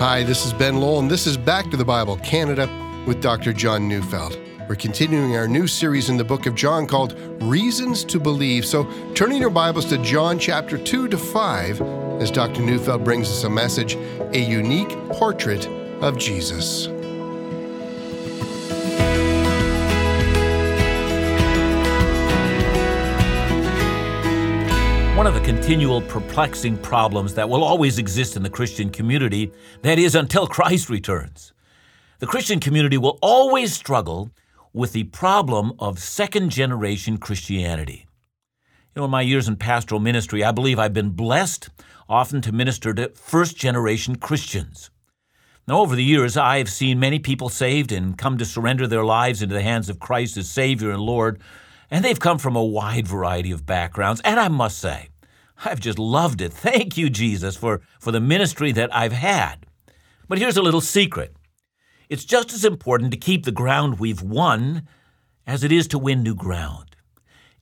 Hi, this is Ben Lowell, and this is Back to the Bible Canada with Dr. John Neufeld. We're continuing our new series in the book of John called Reasons to Believe. So, turning your Bibles to John chapter 2 to 5 as Dr. Neufeld brings us a message, a unique portrait of Jesus. One of the continual perplexing problems that will always exist in the Christian community, that is, until Christ returns. The Christian community will always struggle with the problem of second generation Christianity. You know, in my years in pastoral ministry, I believe I've been blessed often to minister to first generation Christians. Now, over the years, I have seen many people saved and come to surrender their lives into the hands of Christ as Savior and Lord and they've come from a wide variety of backgrounds. And I must say, I've just loved it. Thank you, Jesus, for, for the ministry that I've had. But here's a little secret it's just as important to keep the ground we've won as it is to win new ground.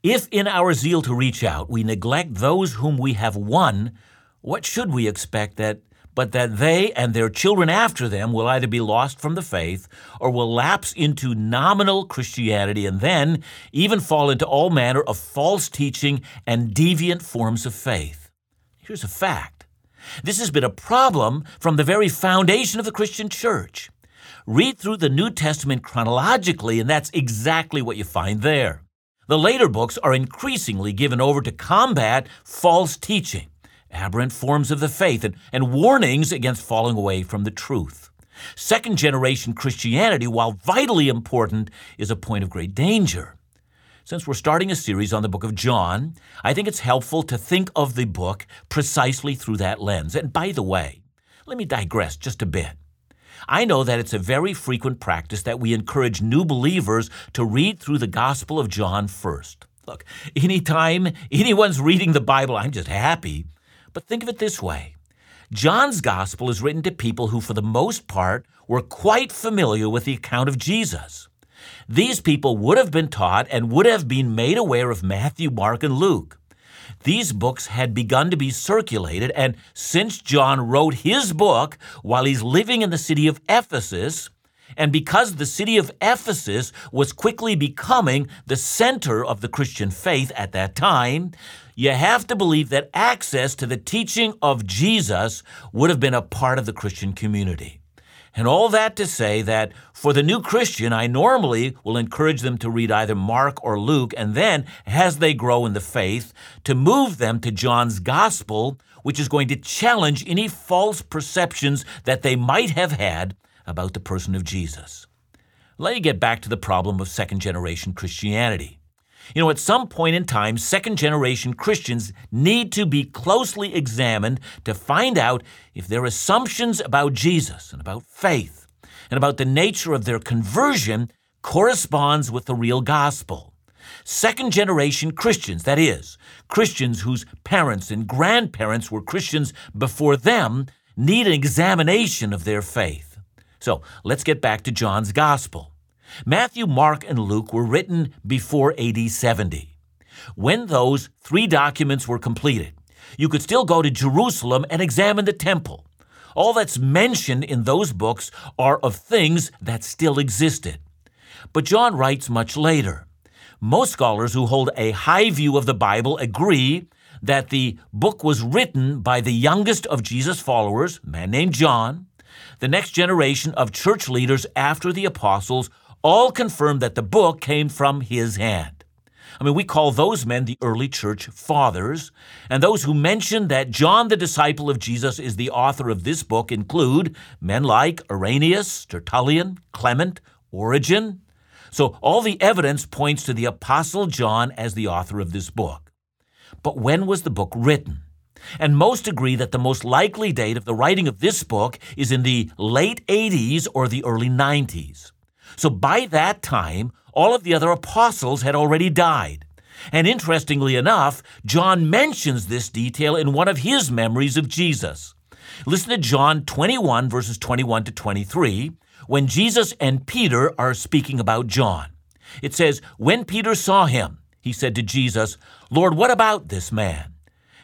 If in our zeal to reach out we neglect those whom we have won, what should we expect that but that they and their children after them will either be lost from the faith or will lapse into nominal Christianity and then even fall into all manner of false teaching and deviant forms of faith. Here's a fact this has been a problem from the very foundation of the Christian church. Read through the New Testament chronologically, and that's exactly what you find there. The later books are increasingly given over to combat false teaching aberrant forms of the faith, and, and warnings against falling away from the truth. Second generation Christianity, while vitally important, is a point of great danger. Since we're starting a series on the book of John, I think it's helpful to think of the book precisely through that lens. And by the way, let me digress just a bit. I know that it's a very frequent practice that we encourage new believers to read through the Gospel of John first. Look, anytime anyone's reading the Bible, I'm just happy but think of it this way John's gospel is written to people who, for the most part, were quite familiar with the account of Jesus. These people would have been taught and would have been made aware of Matthew, Mark, and Luke. These books had begun to be circulated, and since John wrote his book while he's living in the city of Ephesus, and because the city of Ephesus was quickly becoming the center of the Christian faith at that time, you have to believe that access to the teaching of Jesus would have been a part of the Christian community. And all that to say that for the new Christian, I normally will encourage them to read either Mark or Luke, and then, as they grow in the faith, to move them to John's Gospel, which is going to challenge any false perceptions that they might have had about the person of Jesus. Let me get back to the problem of second generation Christianity. You know, at some point in time, second generation Christians need to be closely examined to find out if their assumptions about Jesus and about faith and about the nature of their conversion corresponds with the real gospel. Second generation Christians, that is, Christians whose parents and grandparents were Christians before them, need an examination of their faith. So let's get back to John's gospel. Matthew, Mark, and Luke were written before AD 70. When those three documents were completed, you could still go to Jerusalem and examine the temple. All that's mentioned in those books are of things that still existed. But John writes much later. Most scholars who hold a high view of the Bible agree that the book was written by the youngest of Jesus' followers, a man named John. The next generation of church leaders after the apostles all confirm that the book came from his hand. I mean, we call those men the early church fathers, and those who mention that John, the disciple of Jesus, is the author of this book include men like Irenaeus, Tertullian, Clement, Origen. So all the evidence points to the Apostle John as the author of this book. But when was the book written? And most agree that the most likely date of the writing of this book is in the late 80s or the early 90s. So by that time, all of the other apostles had already died. And interestingly enough, John mentions this detail in one of his memories of Jesus. Listen to John 21, verses 21 to 23, when Jesus and Peter are speaking about John. It says, When Peter saw him, he said to Jesus, Lord, what about this man?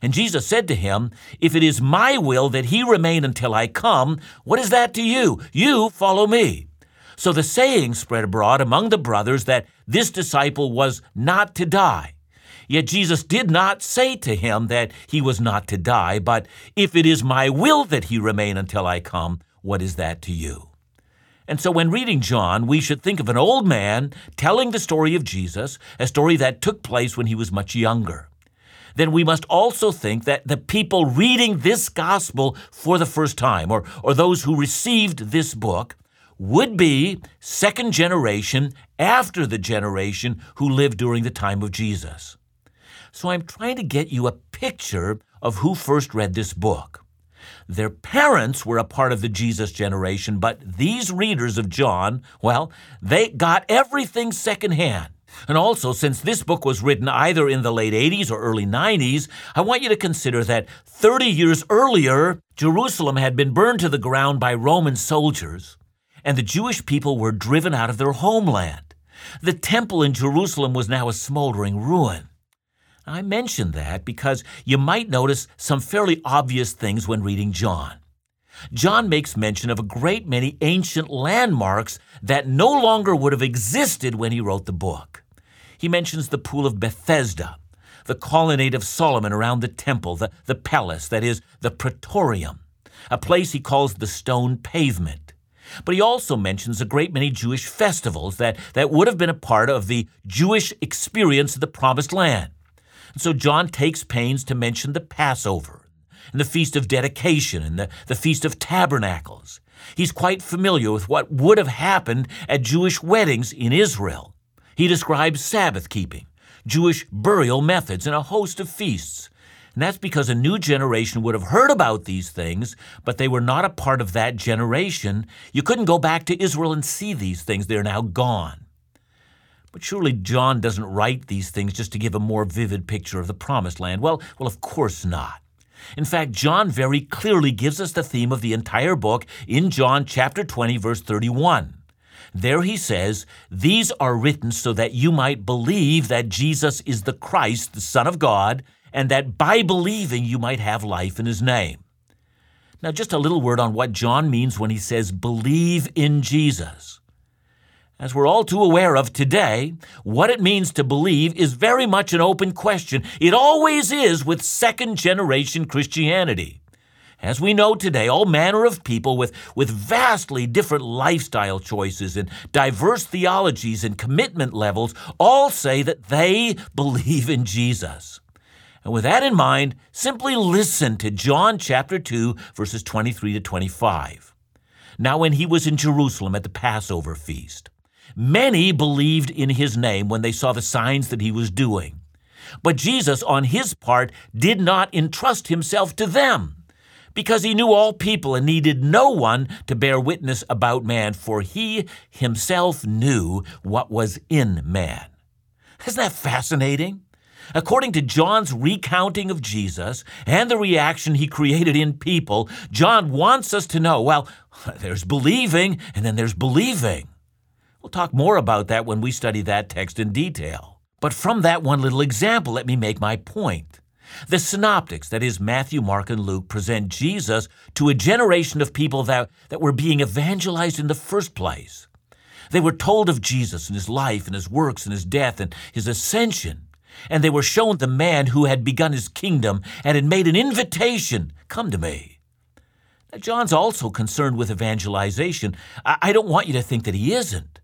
And Jesus said to him, If it is my will that he remain until I come, what is that to you? You follow me. So the saying spread abroad among the brothers that this disciple was not to die. Yet Jesus did not say to him that he was not to die, but if it is my will that he remain until I come, what is that to you? And so when reading John, we should think of an old man telling the story of Jesus, a story that took place when he was much younger. Then we must also think that the people reading this gospel for the first time, or, or those who received this book, would be second generation after the generation who lived during the time of Jesus. So I'm trying to get you a picture of who first read this book. Their parents were a part of the Jesus generation, but these readers of John, well, they got everything secondhand. And also, since this book was written either in the late 80s or early 90s, I want you to consider that 30 years earlier, Jerusalem had been burned to the ground by Roman soldiers, and the Jewish people were driven out of their homeland. The temple in Jerusalem was now a smoldering ruin. I mention that because you might notice some fairly obvious things when reading John. John makes mention of a great many ancient landmarks that no longer would have existed when he wrote the book. He mentions the Pool of Bethesda, the colonnade of Solomon around the temple, the, the palace, that is, the Praetorium, a place he calls the stone pavement. But he also mentions a great many Jewish festivals that, that would have been a part of the Jewish experience of the Promised Land. And so John takes pains to mention the Passover, and the Feast of Dedication, and the, the Feast of Tabernacles. He's quite familiar with what would have happened at Jewish weddings in Israel. He describes Sabbath keeping, Jewish burial methods, and a host of feasts. And that's because a new generation would have heard about these things, but they were not a part of that generation. You couldn't go back to Israel and see these things, they're now gone. But surely John doesn't write these things just to give a more vivid picture of the promised land. Well, well, of course not. In fact, John very clearly gives us the theme of the entire book in John chapter 20 verse 31. There he says, These are written so that you might believe that Jesus is the Christ, the Son of God, and that by believing you might have life in his name. Now, just a little word on what John means when he says, believe in Jesus. As we're all too aware of today, what it means to believe is very much an open question. It always is with second generation Christianity. As we know today, all manner of people with, with vastly different lifestyle choices and diverse theologies and commitment levels all say that they believe in Jesus. And with that in mind, simply listen to John chapter 2, verses 23 to 25. Now, when he was in Jerusalem at the Passover feast, Many believed in his name when they saw the signs that he was doing. But Jesus, on his part, did not entrust himself to them, because he knew all people and needed no one to bear witness about man, for he himself knew what was in man. Isn't that fascinating? According to John's recounting of Jesus and the reaction he created in people, John wants us to know well, there's believing and then there's believing. We'll talk more about that when we study that text in detail. But from that one little example, let me make my point. The synoptics, that is, Matthew, Mark, and Luke, present Jesus to a generation of people that, that were being evangelized in the first place. They were told of Jesus and his life and his works and his death and his ascension. And they were shown the man who had begun his kingdom and had made an invitation Come to me. Now, John's also concerned with evangelization. I, I don't want you to think that he isn't.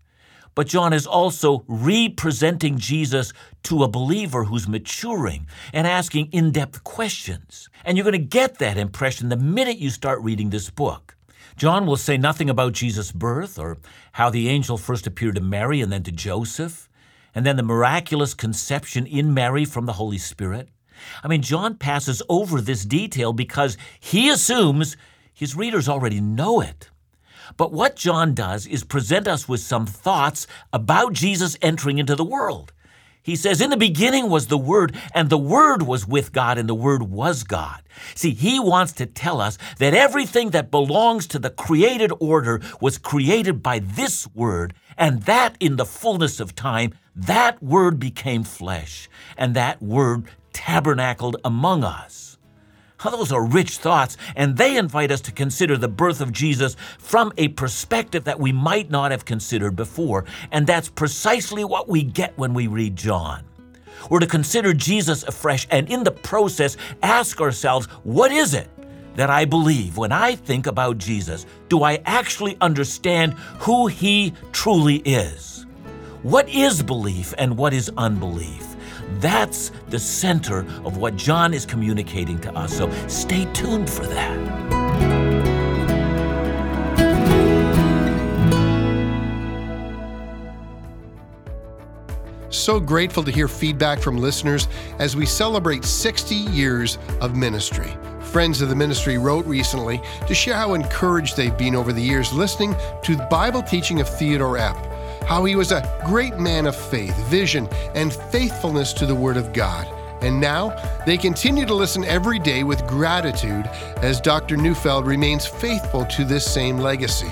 But John is also representing Jesus to a believer who's maturing and asking in depth questions. And you're going to get that impression the minute you start reading this book. John will say nothing about Jesus' birth or how the angel first appeared to Mary and then to Joseph, and then the miraculous conception in Mary from the Holy Spirit. I mean, John passes over this detail because he assumes his readers already know it. But what John does is present us with some thoughts about Jesus entering into the world. He says, In the beginning was the Word, and the Word was with God, and the Word was God. See, he wants to tell us that everything that belongs to the created order was created by this Word, and that in the fullness of time, that Word became flesh, and that Word tabernacled among us. Those are rich thoughts, and they invite us to consider the birth of Jesus from a perspective that we might not have considered before. And that's precisely what we get when we read John. We're to consider Jesus afresh and in the process ask ourselves, what is it that I believe when I think about Jesus? Do I actually understand who he truly is? What is belief and what is unbelief? That's the center of what John is communicating to us. So stay tuned for that. So grateful to hear feedback from listeners as we celebrate 60 years of ministry. Friends of the ministry wrote recently to share how encouraged they've been over the years listening to the Bible teaching of Theodore Epp how he was a great man of faith, vision, and faithfulness to the Word of God. And now they continue to listen every day with gratitude as Dr. Neufeld remains faithful to this same legacy.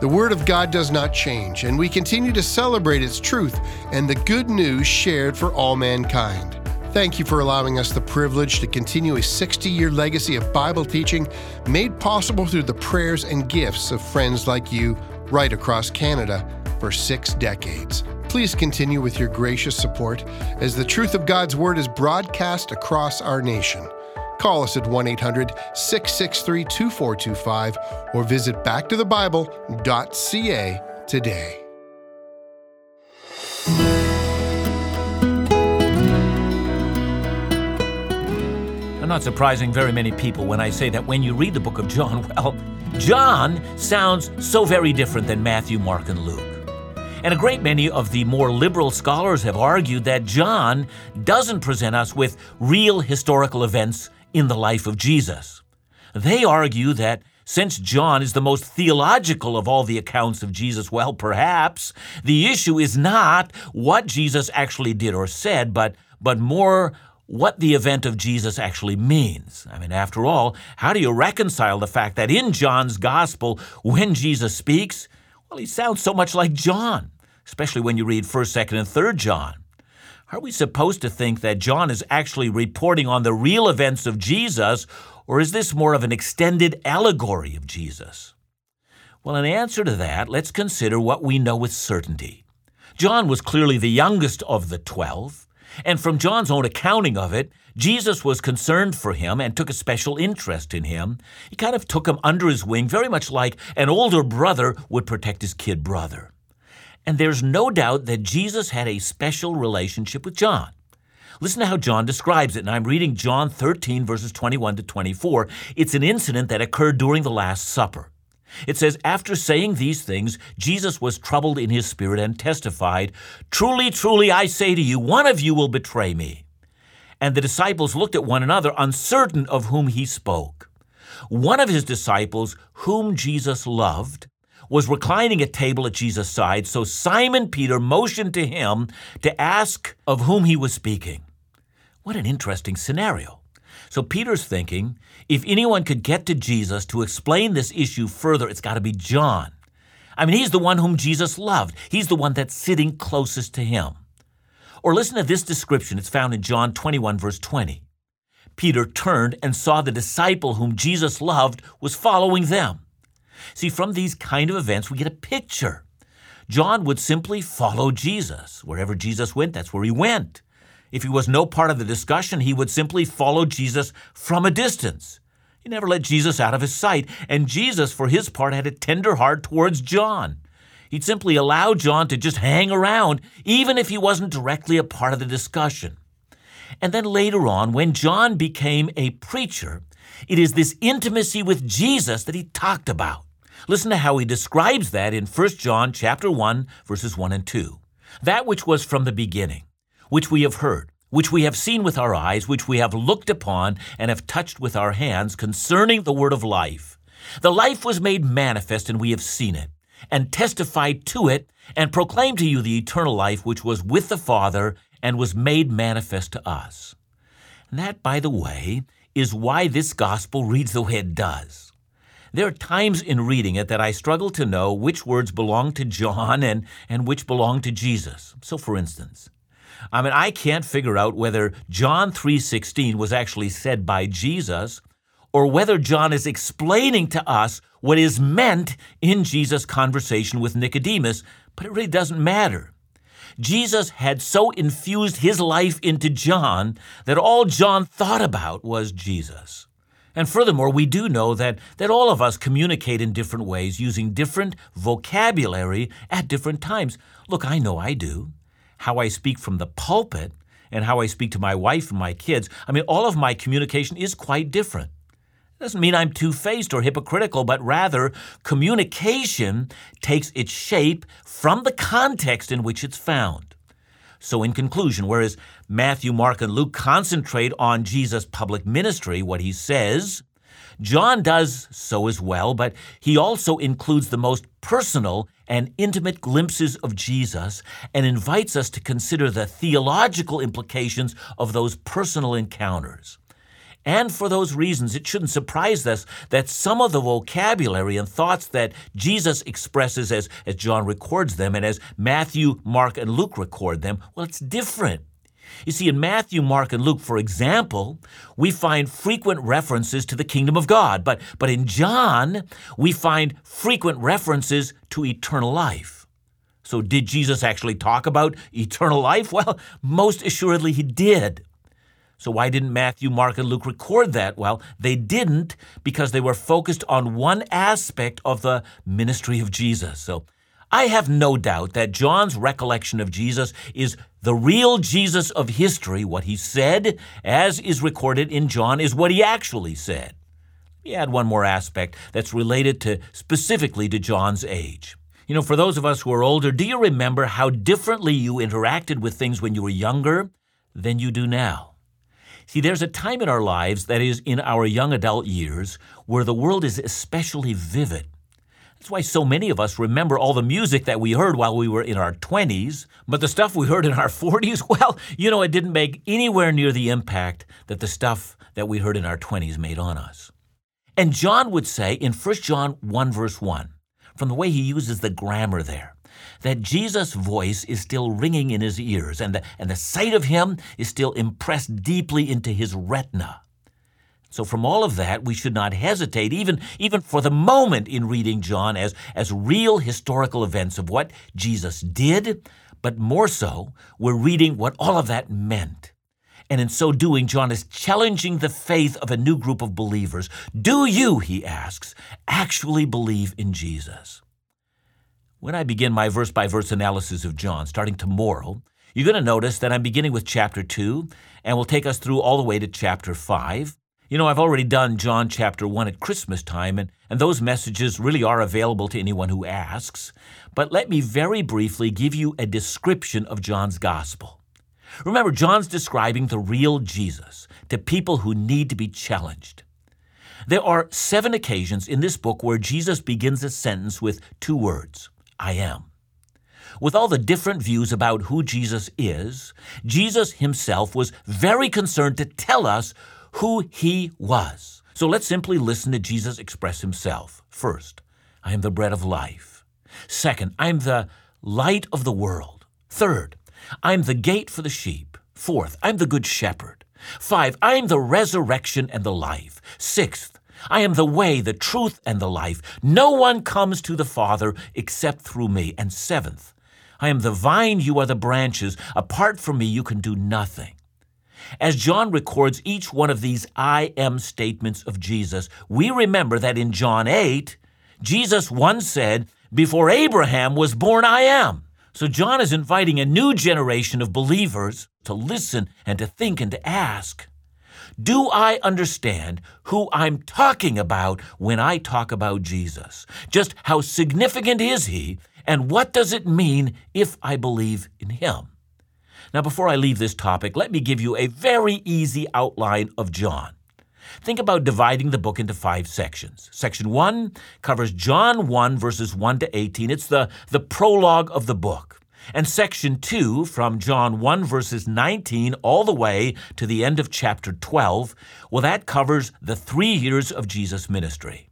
The Word of God does not change, and we continue to celebrate its truth and the good news shared for all mankind. Thank you for allowing us the privilege to continue a 60 year legacy of Bible teaching made possible through the prayers and gifts of friends like you right across Canada for six decades. Please continue with your gracious support as the truth of God's Word is broadcast across our nation. Call us at 1 800 663 2425 or visit backtothebible.ca today. I'm not surprising very many people when I say that when you read the book of John, well, John sounds so very different than Matthew, Mark, and Luke. And a great many of the more liberal scholars have argued that John doesn't present us with real historical events in the life of Jesus. They argue that since John is the most theological of all the accounts of Jesus, well, perhaps the issue is not what Jesus actually did or said, but, but more what the event of Jesus actually means. I mean, after all, how do you reconcile the fact that in John's gospel, when Jesus speaks, well, he sounds so much like John? Especially when you read 1st, 2nd, and 3rd John. Are we supposed to think that John is actually reporting on the real events of Jesus, or is this more of an extended allegory of Jesus? Well, in answer to that, let's consider what we know with certainty. John was clearly the youngest of the twelve, and from John's own accounting of it, Jesus was concerned for him and took a special interest in him. He kind of took him under his wing, very much like an older brother would protect his kid brother. And there's no doubt that Jesus had a special relationship with John. Listen to how John describes it, and I'm reading John 13, verses 21 to 24. It's an incident that occurred during the Last Supper. It says, After saying these things, Jesus was troubled in his spirit and testified, Truly, truly, I say to you, one of you will betray me. And the disciples looked at one another, uncertain of whom he spoke. One of his disciples, whom Jesus loved, was reclining at table at Jesus' side, so Simon Peter motioned to him to ask of whom he was speaking. What an interesting scenario. So Peter's thinking if anyone could get to Jesus to explain this issue further, it's got to be John. I mean, he's the one whom Jesus loved, he's the one that's sitting closest to him. Or listen to this description. It's found in John 21, verse 20. Peter turned and saw the disciple whom Jesus loved was following them. See, from these kind of events, we get a picture. John would simply follow Jesus. Wherever Jesus went, that's where he went. If he was no part of the discussion, he would simply follow Jesus from a distance. He never let Jesus out of his sight, and Jesus, for his part, had a tender heart towards John. He'd simply allow John to just hang around, even if he wasn't directly a part of the discussion. And then later on, when John became a preacher, it is this intimacy with Jesus that he talked about. Listen to how he describes that in 1 John chapter 1 verses 1 and 2. That which was from the beginning, which we have heard, which we have seen with our eyes, which we have looked upon and have touched with our hands concerning the word of life. The life was made manifest and we have seen it and testified to it and proclaimed to you the eternal life which was with the Father and was made manifest to us. And that, by the way, is why this gospel reads the way it does. There are times in reading it that I struggle to know which words belong to John and, and which belong to Jesus. So for instance, I mean I can't figure out whether John 3:16 was actually said by Jesus or whether John is explaining to us what is meant in Jesus' conversation with Nicodemus, but it really doesn't matter. Jesus had so infused his life into John that all John thought about was Jesus. And furthermore, we do know that, that all of us communicate in different ways using different vocabulary at different times. Look, I know I do. How I speak from the pulpit and how I speak to my wife and my kids, I mean, all of my communication is quite different. It doesn't mean I'm two faced or hypocritical, but rather communication takes its shape from the context in which it's found. So, in conclusion, whereas Matthew, Mark, and Luke concentrate on Jesus' public ministry, what he says, John does so as well, but he also includes the most personal and intimate glimpses of Jesus and invites us to consider the theological implications of those personal encounters. And for those reasons, it shouldn't surprise us that some of the vocabulary and thoughts that Jesus expresses as, as John records them and as Matthew, Mark, and Luke record them, well, it's different. You see, in Matthew, Mark, and Luke, for example, we find frequent references to the kingdom of God. But, but in John, we find frequent references to eternal life. So, did Jesus actually talk about eternal life? Well, most assuredly he did. So, why didn't Matthew, Mark, and Luke record that? Well, they didn't because they were focused on one aspect of the ministry of Jesus. So, I have no doubt that John's recollection of Jesus is the real Jesus of history. What he said, as is recorded in John, is what he actually said. Let me add one more aspect that's related to specifically to John's age. You know, for those of us who are older, do you remember how differently you interacted with things when you were younger than you do now? See, there's a time in our lives, that is, in our young adult years, where the world is especially vivid. That's why so many of us remember all the music that we heard while we were in our 20s, but the stuff we heard in our 40s, well, you know, it didn't make anywhere near the impact that the stuff that we heard in our 20s made on us. And John would say in 1 John 1, verse 1, from the way he uses the grammar there, that Jesus' voice is still ringing in his ears and the, and the sight of him is still impressed deeply into his retina. So, from all of that, we should not hesitate, even, even for the moment, in reading John as, as real historical events of what Jesus did, but more so, we're reading what all of that meant. And in so doing, John is challenging the faith of a new group of believers. Do you, he asks, actually believe in Jesus? When I begin my verse by verse analysis of John, starting tomorrow, you're going to notice that I'm beginning with chapter 2 and will take us through all the way to chapter 5. You know, I've already done John chapter 1 at Christmas time, and, and those messages really are available to anyone who asks. But let me very briefly give you a description of John's gospel. Remember, John's describing the real Jesus to people who need to be challenged. There are seven occasions in this book where Jesus begins a sentence with two words I am. With all the different views about who Jesus is, Jesus himself was very concerned to tell us who he was. So let's simply listen to Jesus express himself. First, I am the bread of life. Second, I am the light of the world. Third, I am the gate for the sheep. Fourth, I am the good shepherd. Five, I am the resurrection and the life. Sixth, I am the way, the truth, and the life. No one comes to the Father except through me. And seventh, I am the vine, you are the branches. Apart from me, you can do nothing. As John records each one of these I am statements of Jesus, we remember that in John 8, Jesus once said, Before Abraham was born, I am. So John is inviting a new generation of believers to listen and to think and to ask do I understand who I'm talking about when I talk about Jesus? Just how significant is he, and what does it mean if I believe in him? Now, before I leave this topic, let me give you a very easy outline of John. Think about dividing the book into five sections. Section 1 covers John 1, verses 1 to 18. It's the, the prologue of the book. And section 2, from John 1, verses 19 all the way to the end of chapter 12, well, that covers the three years of Jesus' ministry.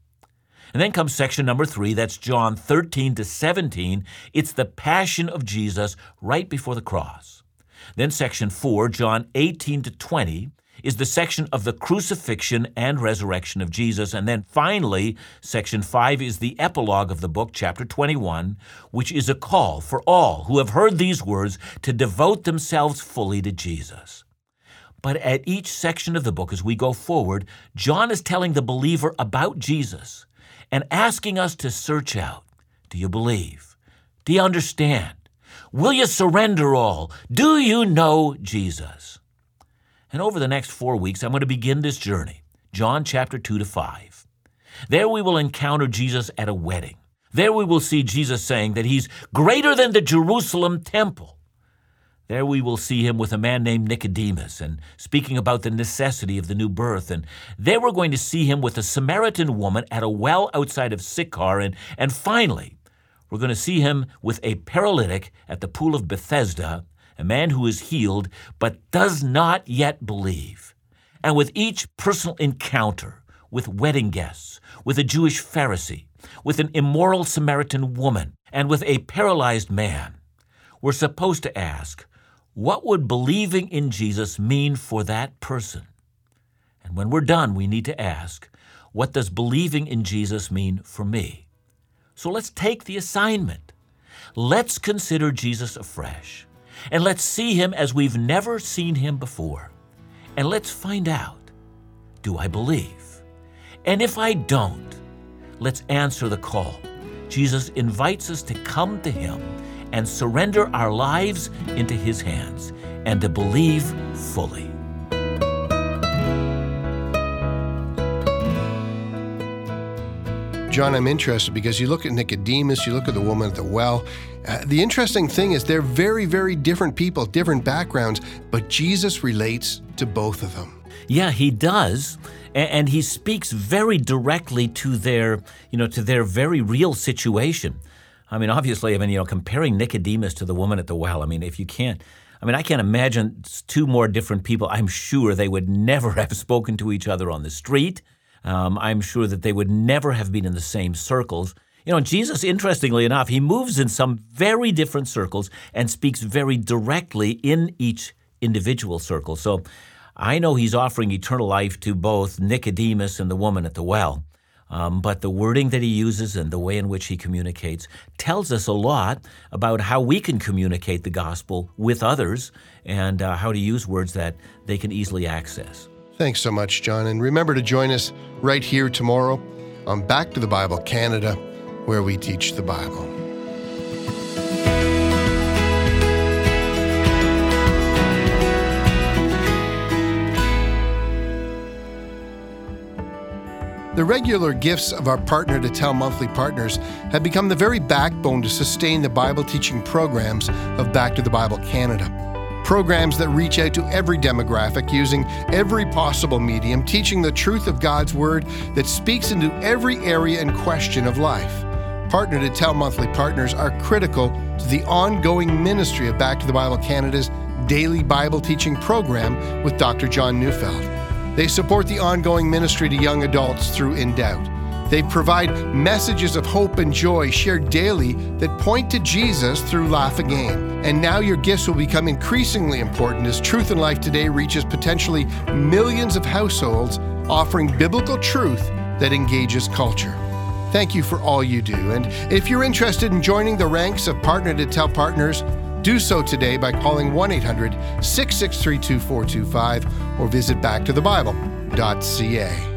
And then comes section number 3, that's John 13 to 17. It's the passion of Jesus right before the cross. Then section 4, John 18 to 20, is the section of the crucifixion and resurrection of Jesus. And then finally, section 5 is the epilogue of the book, chapter 21, which is a call for all who have heard these words to devote themselves fully to Jesus. But at each section of the book, as we go forward, John is telling the believer about Jesus and asking us to search out Do you believe? Do you understand? Will you surrender all? Do you know Jesus? And over the next four weeks, I'm going to begin this journey, John chapter 2 to 5. There we will encounter Jesus at a wedding. There we will see Jesus saying that he's greater than the Jerusalem temple. There we will see him with a man named Nicodemus and speaking about the necessity of the new birth. And there we're going to see him with a Samaritan woman at a well outside of Sychar. And, and finally, we're going to see him with a paralytic at the pool of Bethesda, a man who is healed but does not yet believe. And with each personal encounter with wedding guests, with a Jewish Pharisee, with an immoral Samaritan woman, and with a paralyzed man, we're supposed to ask, what would believing in Jesus mean for that person? And when we're done, we need to ask, what does believing in Jesus mean for me? So let's take the assignment. Let's consider Jesus afresh. And let's see him as we've never seen him before. And let's find out do I believe? And if I don't, let's answer the call. Jesus invites us to come to him and surrender our lives into His hands and to believe fully. John, I'm interested because you look at Nicodemus, you look at the woman at the well. Uh, the interesting thing is they're very, very different people, different backgrounds, but Jesus relates to both of them. Yeah, he does. And he speaks very directly to their, you know, to their very real situation. I mean, obviously, I mean, you know, comparing Nicodemus to the woman at the well, I mean, if you can't, I mean, I can't imagine two more different people. I'm sure they would never have spoken to each other on the street. Um, I'm sure that they would never have been in the same circles. You know, Jesus, interestingly enough, he moves in some very different circles and speaks very directly in each individual circle. So I know he's offering eternal life to both Nicodemus and the woman at the well. Um, but the wording that he uses and the way in which he communicates tells us a lot about how we can communicate the gospel with others and uh, how to use words that they can easily access. Thanks so much, John. And remember to join us right here tomorrow on Back to the Bible Canada, where we teach the Bible. The regular gifts of our Partner to Tell monthly partners have become the very backbone to sustain the Bible teaching programs of Back to the Bible Canada. Programs that reach out to every demographic using every possible medium, teaching the truth of God's Word that speaks into every area and question of life. Partner to Tell monthly partners are critical to the ongoing ministry of Back to the Bible Canada's daily Bible teaching program with Dr. John Neufeld. They support the ongoing ministry to young adults through In Doubt. They provide messages of hope and joy shared daily that point to Jesus through Laugh Again. And now your gifts will become increasingly important as Truth in Life Today reaches potentially millions of households offering biblical truth that engages culture. Thank you for all you do. And if you're interested in joining the ranks of Partner to Tell partners, do so today by calling 1 800 663 2425 or visit backtothebible.ca.